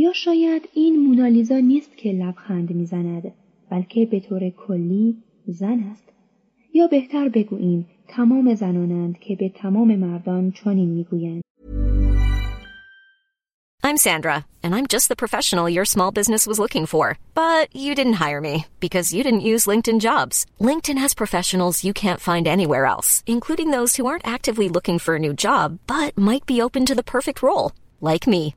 یا شاید این مونالیزا نیست که لبخند میزند بلکه به طور کلی زن است یا بهتر بگوییم تمام زنانند که به تمام مردان چنین میگویند I'm Sandra, and I'm just the professional your small business was looking for. But you didn't hire me because you didn't use LinkedIn jobs. LinkedIn has professionals you can't find anywhere else, including those who aren't actively looking for a new job but might be open to the perfect role, like me.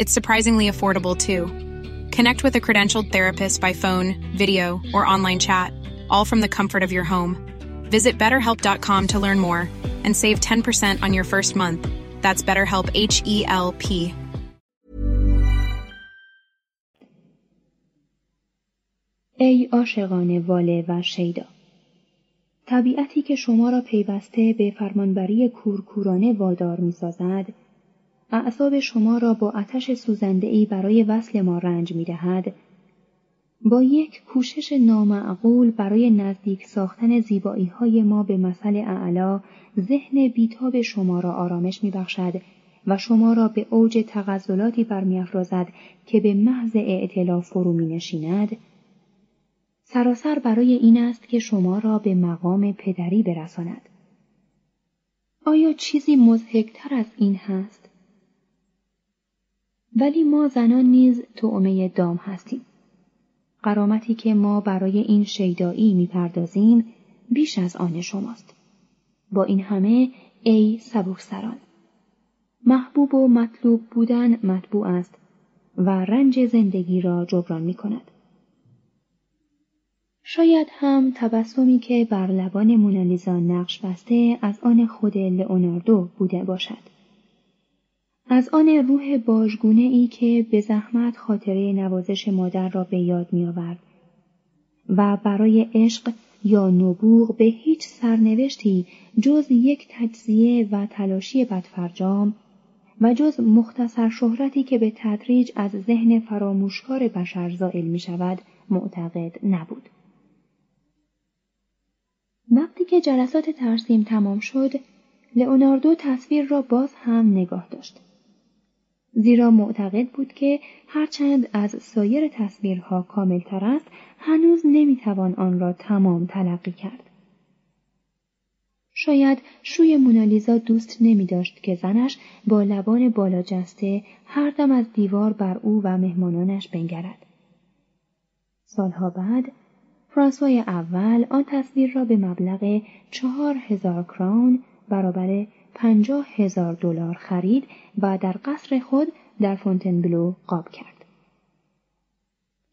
It's surprisingly affordable too. Connect with a credentialed therapist by phone, video, or online chat, all from the comfort of your home. Visit betterhelp.com to learn more and save 10% on your first month. That's BetterHelp H E L P. ای عاشقان واله و شیدا طبیعتی که شما را پیوسته به فرمانبری کورکورانه وادار می‌سازد اعصاب شما را با آتش سوزندهای برای وصل ما رنج می‌دهد با یک کوشش نامعقول برای نزدیک ساختن زیبایی های ما به مثل اعلا ذهن بیتاب شما را آرامش می بخشد و شما را به اوج تغزلاتی برمیافرازد که به محض اعتلاف فرو می نشیند سراسر برای این است که شما را به مقام پدری برساند. آیا چیزی مزهکتر از این هست؟ ولی ما زنان نیز تعمه دام هستیم. قرامتی که ما برای این شیدایی می‌پردازیم بیش از آن شماست. با این همه ای سبکسران. محبوب و مطلوب بودن مطبوع است و رنج زندگی را جبران می کند. شاید هم تبسمی که بر لبان مونالیزا نقش بسته از آن خود لئوناردو بوده باشد. از آن روح باژگونه ای که به زحمت خاطره نوازش مادر را به یاد می آورد و برای عشق یا نبوغ به هیچ سرنوشتی جز یک تجزیه و تلاشی بدفرجام و جز مختصر شهرتی که به تدریج از ذهن فراموشکار بشر زائل می شود معتقد نبود. وقتی که جلسات ترسیم تمام شد، لئوناردو تصویر را باز هم نگاه داشت. زیرا معتقد بود که هرچند از سایر تصویرها کاملتر است هنوز نمی‌توان آن را تمام تلقی کرد. شاید شوی مونالیزا دوست نمی داشت که زنش با لبان بالا جسته هر دم از دیوار بر او و مهمانانش بنگرد. سالها بعد فرانسوای اول آن تصویر را به مبلغ چهار هزار کراون برابر پنجاه هزار دلار خرید و در قصر خود در فونتنبلو قاب کرد.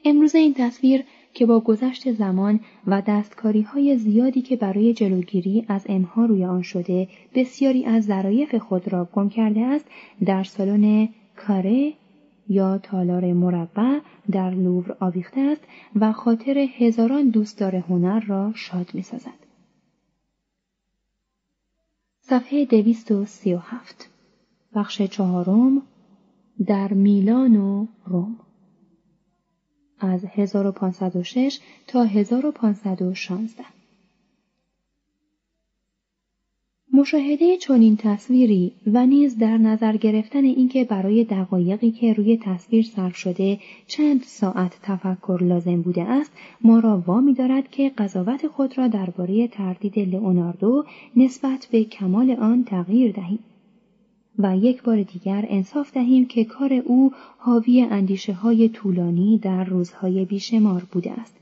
امروز این تصویر که با گذشت زمان و دستکاری های زیادی که برای جلوگیری از امها روی آن شده بسیاری از ظرایف خود را گم کرده است در سالن کاره یا تالار مربع در لوور آویخته است و خاطر هزاران دوستدار هنر را شاد می سازد. صفحه دویست و سی و هفت بخش چهارم در میلان و روم. از 1506 تا 1516 مشاهده چنین تصویری و نیز در نظر گرفتن اینکه برای دقایقی که روی تصویر صرف شده چند ساعت تفکر لازم بوده است ما را وامی دارد که قضاوت خود را درباره تردید لئوناردو نسبت به کمال آن تغییر دهیم و یک بار دیگر انصاف دهیم که کار او حاوی اندیشه های طولانی در روزهای بیشمار بوده است.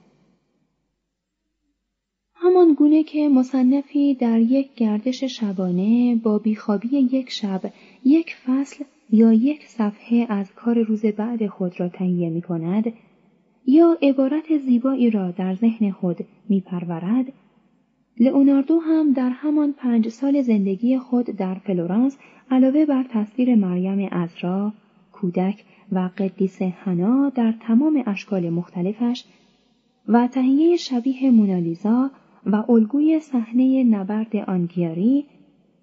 همان گونه که مصنفی در یک گردش شبانه با بیخوابی یک شب یک فصل یا یک صفحه از کار روز بعد خود را تهیه می کند یا عبارت زیبایی را در ذهن خود می پرورد لئوناردو هم در همان پنج سال زندگی خود در فلورانس علاوه بر تصویر مریم ازرا، کودک و قدیس حنا در تمام اشکال مختلفش و تهیه شبیه مونالیزا و الگوی صحنه نبرد آنگیاری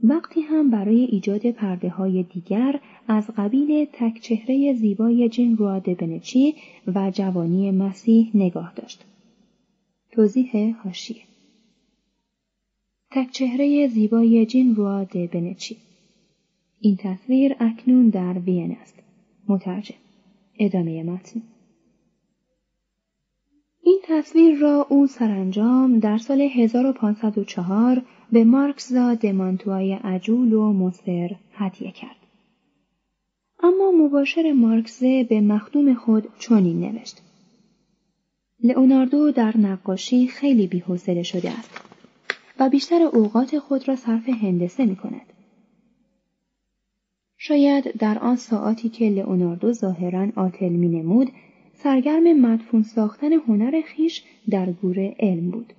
وقتی هم برای ایجاد پرده های دیگر از قبیل تکچهره زیبای جین روا بنچی و جوانی مسیح نگاه داشت. توضیح هاشیه تکچهره زیبای جین روا بنچی این تصویر اکنون در وین است. مترجم ادامه متن این تصویر را او سرانجام در سال 1504 به مارکزا دمانتوای عجول و مصر هدیه کرد. اما مباشر مارکزه به مخدوم خود چنین نوشت. لئوناردو در نقاشی خیلی بیحوصله شده است و بیشتر اوقات خود را صرف هندسه می کند. شاید در آن ساعاتی که لئوناردو ظاهرا عاطل می نمود سرگرم مدفون ساختن هنر خیش در گور علم بود.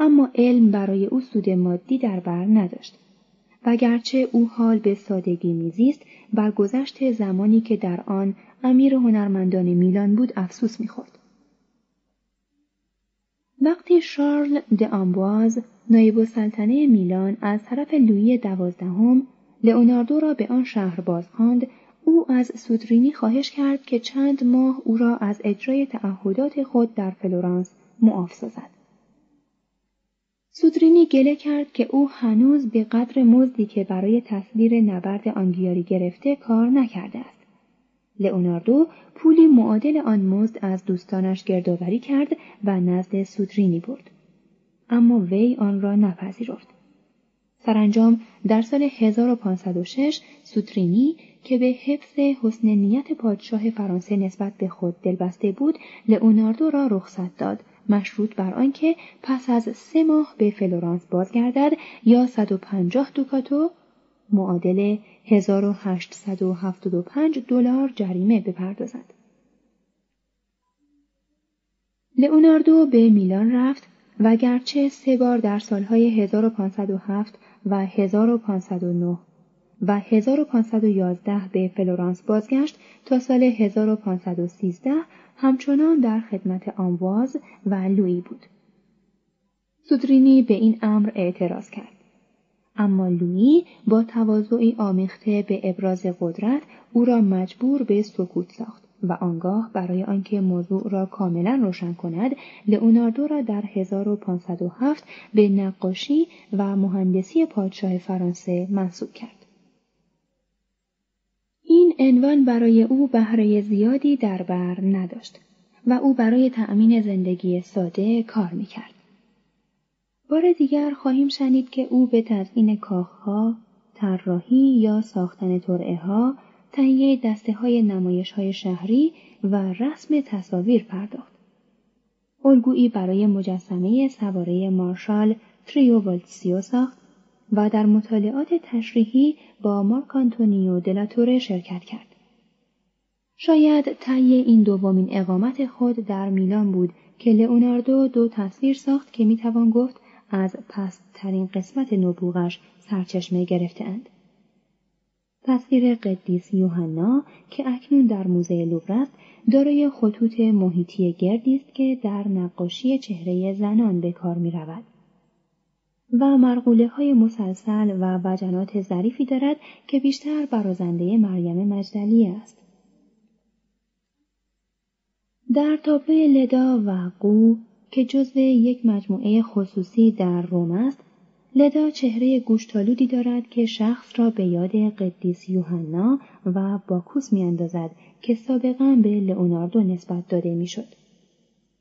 اما علم برای او سود مادی در بر نداشت. و گرچه او حال به سادگی میزیست بر گذشت زمانی که در آن امیر هنرمندان میلان بود افسوس می‌خورد. وقتی شارل د آمبواز نایب سلطنه میلان از طرف لویی دوازدهم لئوناردو را به آن شهر بازخواند او از سودرینی خواهش کرد که چند ماه او را از اجرای تعهدات خود در فلورانس معاف سازد. سودرینی گله کرد که او هنوز به قدر مزدی که برای تصویر نبرد آنگیاری گرفته کار نکرده است. لئوناردو پولی معادل آن مزد از دوستانش گردآوری کرد و نزد سودرینی برد. اما وی آن را نپذیرفت. سرانجام در سال 1506 سوترینی که به حفظ حسن نیت پادشاه فرانسه نسبت به خود دلبسته بود لئوناردو را رخصت داد مشروط بر آنکه پس از سه ماه به فلورانس بازگردد یا 150 دوکاتو معادل 1875 دلار جریمه بپردازد. لئوناردو به میلان رفت و گرچه سه بار در سالهای 1507 و 1509 و 1511 به فلورانس بازگشت تا سال 1513 همچنان در خدمت آمواز و لویی بود. سودرینی به این امر اعتراض کرد. اما لویی با تواضعی آمیخته به ابراز قدرت او را مجبور به سکوت ساخت و آنگاه برای آنکه موضوع را کاملا روشن کند لئوناردو را در 1507 به نقاشی و مهندسی پادشاه فرانسه منصوب کرد این عنوان برای او بهره زیادی در بر نداشت و او برای تأمین زندگی ساده کار می‌کرد بار دیگر خواهیم شنید که او به تزئین کاخها طراحی یا ساختن ترعه ها تهیه دسته های نمایش های شهری و رسم تصاویر پرداخت. الگویی برای مجسمه سواره مارشال تریو ساخت و در مطالعات تشریحی با مارک آنتونیو دلاتوره شرکت کرد. شاید طی این دومین اقامت خود در میلان بود که لئوناردو دو تصویر ساخت که می‌توان گفت از پستترین قسمت نبوغش سرچشمه گرفتهاند. تصویر قدیس یوحنا که اکنون در موزه لوور است دارای خطوط محیطی گردی است که در نقاشی چهره زنان به کار می رود. و مرغوله های مسلسل و وجنات ظریفی دارد که بیشتر برازنده مریم مجدلی است. در تابلوی لدا و قو که جزو یک مجموعه خصوصی در روم است لدا چهره گوشتالودی دارد که شخص را به یاد قدیس یوحنا و باکوس میاندازد که سابقا به لئوناردو نسبت داده می‌شد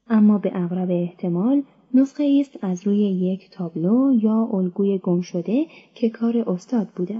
اما به اغرب احتمال نسخه است از روی یک تابلو یا الگوی گم شده که کار استاد بوده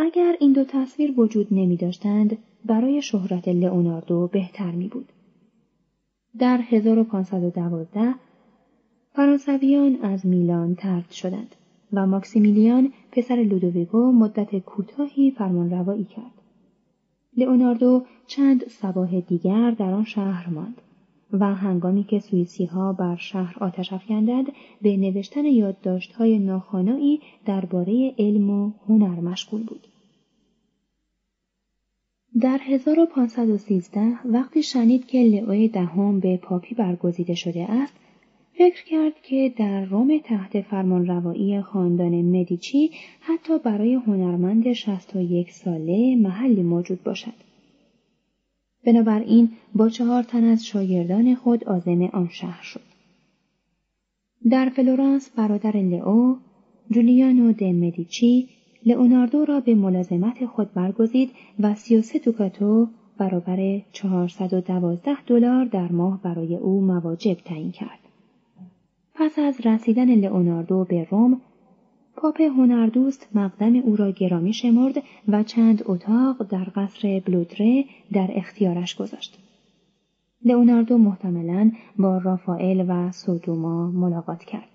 اگر این دو تصویر وجود نمی داشتند برای شهرت لئوناردو بهتر می بود. در 1512 فرانسویان از میلان ترد شدند و ماکسیمیلیان پسر لودویگو مدت کوتاهی فرمانروایی کرد. لئوناردو چند سباه دیگر در آن شهر ماند. و هنگامی که سوئیسی ها بر شهر آتش افکندند به نوشتن یادداشت‌های ناخوانایی درباره علم و هنر مشغول بود. در 1513 وقتی شنید که لئوی دهم به پاپی برگزیده شده است، فکر کرد که در روم تحت فرمانروایی خاندان مدیچی حتی برای هنرمند 61 ساله محلی موجود باشد. بنابراین با چهار تن از شاگردان خود آزم آن شهر شد. در فلورانس برادر لئو، جولیانو د مدیچی، لئوناردو را به ملازمت خود برگزید و 33 توکاتو برابر 412 دلار در ماه برای او مواجب تعیین کرد. پس از رسیدن لئوناردو به روم پاپ هنردوست مقدم او را گرامی شمرد و چند اتاق در قصر بلودره در اختیارش گذاشت. لئوناردو محتملا با رافائل و سودوما ملاقات کرد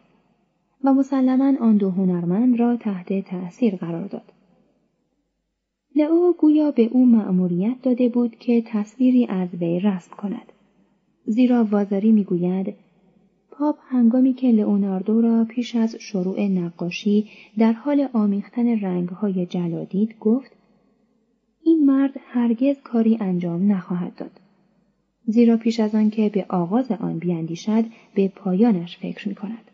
و مسلما آن دو هنرمند را تحت تأثیر قرار داد. لئو گویا به او مأموریت داده بود که تصویری از وی رسم کند. زیرا وازاری می‌گوید پاپ هنگامی که لئوناردو را پیش از شروع نقاشی در حال آمیختن رنگهای جلادید گفت این مرد هرگز کاری انجام نخواهد داد. زیرا پیش از آن که به آغاز آن بیاندیشد به پایانش فکر می کند.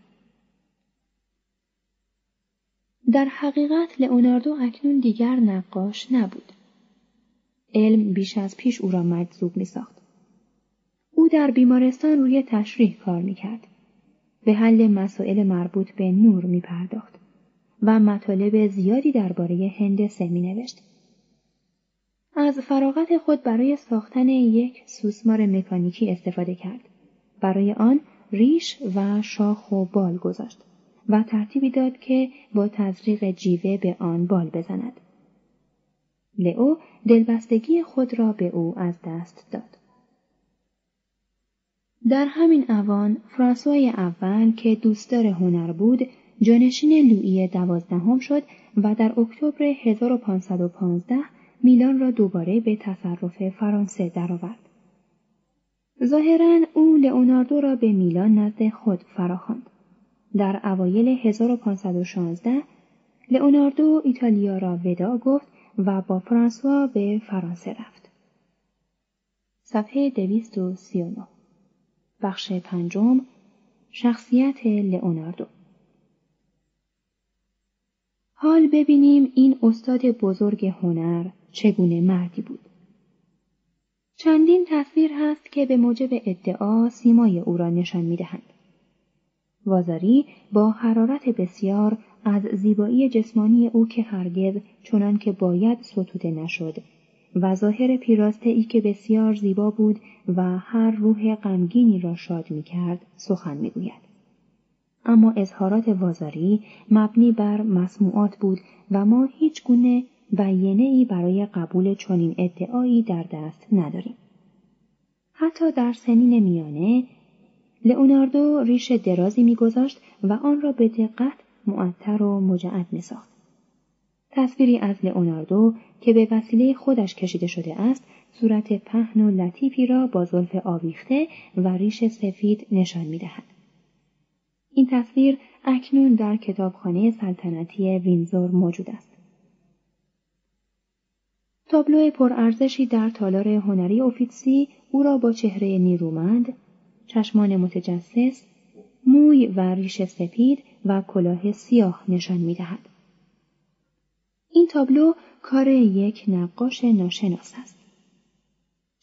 در حقیقت لئوناردو اکنون دیگر نقاش نبود. علم بیش از پیش او را مجذوب می ساخت. در بیمارستان روی تشریح کار می کرد. به حل مسائل مربوط به نور می پرداخت و مطالب زیادی درباره هندسه می نوشت. از فراغت خود برای ساختن یک سوسمار مکانیکی استفاده کرد. برای آن ریش و شاخ و بال گذاشت و ترتیبی داد که با تزریق جیوه به آن بال بزند. لئو دلبستگی خود را به او از دست داد. در همین اوان فرانسوای اول که دوستدار هنر بود جانشین لویی دوازدهم شد و در اکتبر 1515 میلان را دوباره به تصرف فرانسه درآورد. ظاهرا او لئوناردو را به میلان نزد خود فراخواند. در اوایل 1516 لئوناردو ایتالیا را ودا گفت و با فرانسوا به فرانسه رفت. صفحه 239 بخش پنجم شخصیت لئوناردو حال ببینیم این استاد بزرگ هنر چگونه مردی بود. چندین تصویر هست که به موجب ادعا سیمای او را نشان می‌دهند. وازاری با حرارت بسیار از زیبایی جسمانی او که هرگز چنان که باید ستوده نشد و ظاهر پیراسته ای که بسیار زیبا بود و هر روح غمگینی را شاد می کرد سخن می گوید. اما اظهارات وازاری مبنی بر مسموعات بود و ما هیچ گونه بیانه ای برای قبول چنین ادعایی در دست نداریم. حتی در سنین میانه لئوناردو ریش درازی میگذاشت و آن را به دقت معطر و مجعد میساخت. تصویری از لئوناردو که به وسیله خودش کشیده شده است صورت پهن و لطیفی را با زلف آویخته و ریش سفید نشان می‌دهد. این تصویر اکنون در کتابخانه سلطنتی وینزور موجود است. تابلو پرارزشی در تالار هنری اوفیتسی او را با چهره نیرومند، چشمان متجسس، موی و ریش سپید و کلاه سیاه نشان می دهد. این تابلو کار یک نقاش ناشناس است.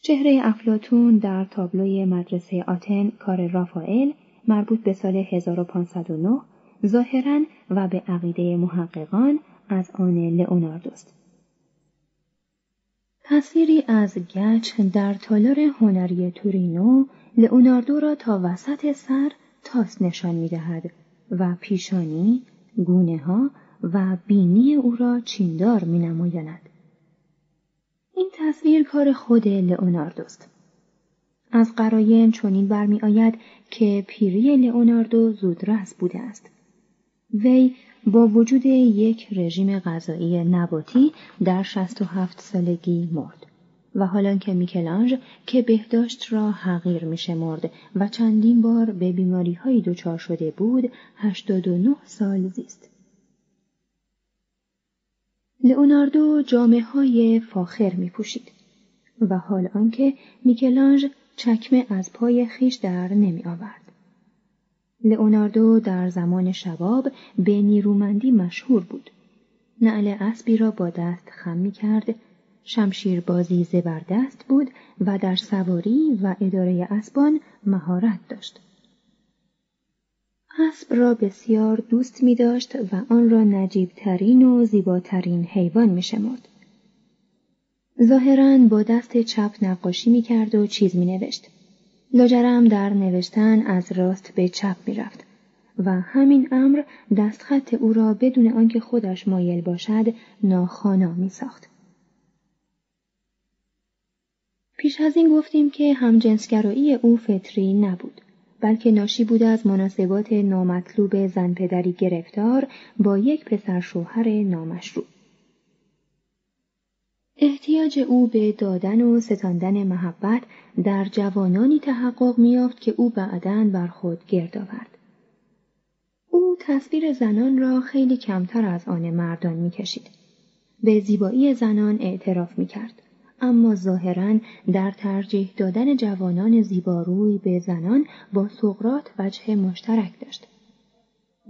چهره افلاتون در تابلوی مدرسه آتن کار رافائل مربوط به سال 1509 ظاهرا و به عقیده محققان از آن لئوناردوست. تصویری از گچ در تالار هنری تورینو لئوناردو را تا وسط سر تاس نشان می دهد و پیشانی، گونه ها و بینی او را چیندار می نمایاند. این تصویر کار خود لئوناردوست. از قراین چنین برمی آید که پیری لئوناردو زودرس بوده است. وی با وجود یک رژیم غذایی نباتی در 67 سالگی مرد و حالا که میکلانج که بهداشت را حقیر میشمرد و چندین بار به بیماری های دچار شده بود 89 سال زیست. لئوناردو جامعه های فاخر می پوشید و حال آنکه میکلانج چکمه از پای خیش در نمی آورد. لئوناردو در زمان شباب به نیرومندی مشهور بود. نعل اسبی را با دست خم می کرد، شمشیر بازی زبردست بود و در سواری و اداره اسبان مهارت داشت. اسب را بسیار دوست می داشت و آن را نجیبترین و زیباترین حیوان می شمرد. ظاهرا با دست چپ نقاشی می کرد و چیز می نوشت. لاجرم در نوشتن از راست به چپ می رفت و همین امر دستخط او را بدون آنکه خودش مایل باشد ناخانا می ساخت. پیش از این گفتیم که همجنسگرایی او فطری نبود بلکه ناشی بود از مناسبات نامطلوب زن پدری گرفتار با یک پسر شوهر نامشروع. احتیاج او به دادن و ستاندن محبت در جوانانی تحقق میافت که او بعدا بر خود گرد آورد. او تصویر زنان را خیلی کمتر از آن مردان می‌کشید. به زیبایی زنان اعتراف می‌کرد. اما ظاهرا در ترجیح دادن جوانان زیباروی به زنان با سقرات وجه مشترک داشت.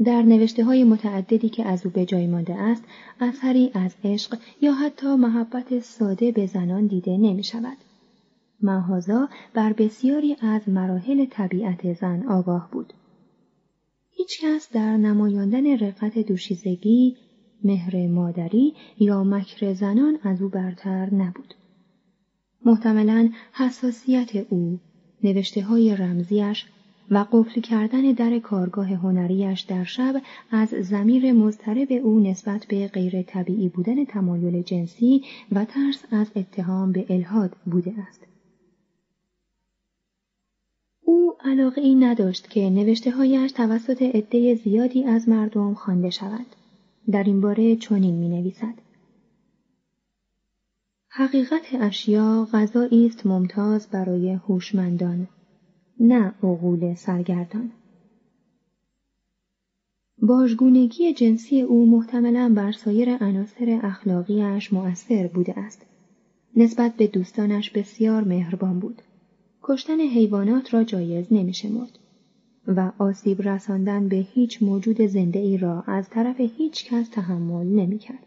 در نوشته های متعددی که از او به جای مانده است اثری از عشق یا حتی محبت ساده به زنان دیده نمی شود. محازا بر بسیاری از مراحل طبیعت زن آگاه بود. هیچکس در نمایاندن رقت دوشیزگی، مهر مادری یا مکر زنان از او برتر نبود. محتملا حساسیت او، نوشته های رمزیش و قفل کردن در کارگاه هنریش در شب از زمیر مضطرب او نسبت به غیر طبیعی بودن تمایل جنسی و ترس از اتهام به الهاد بوده است. او علاقه ای نداشت که نوشته هایش توسط عده زیادی از مردم خوانده شود. در این باره چنین می نویسد. حقیقت اشیا غذایی است ممتاز برای هوشمندان نه عقول سرگردان. باژگونگی جنسی او محتملا بر سایر عناصر اخلاقیش مؤثر بوده است. نسبت به دوستانش بسیار مهربان بود. کشتن حیوانات را جایز نمیشمرد و آسیب رساندن به هیچ موجود زنده ای را از طرف هیچ کس تحمل نمی کرد.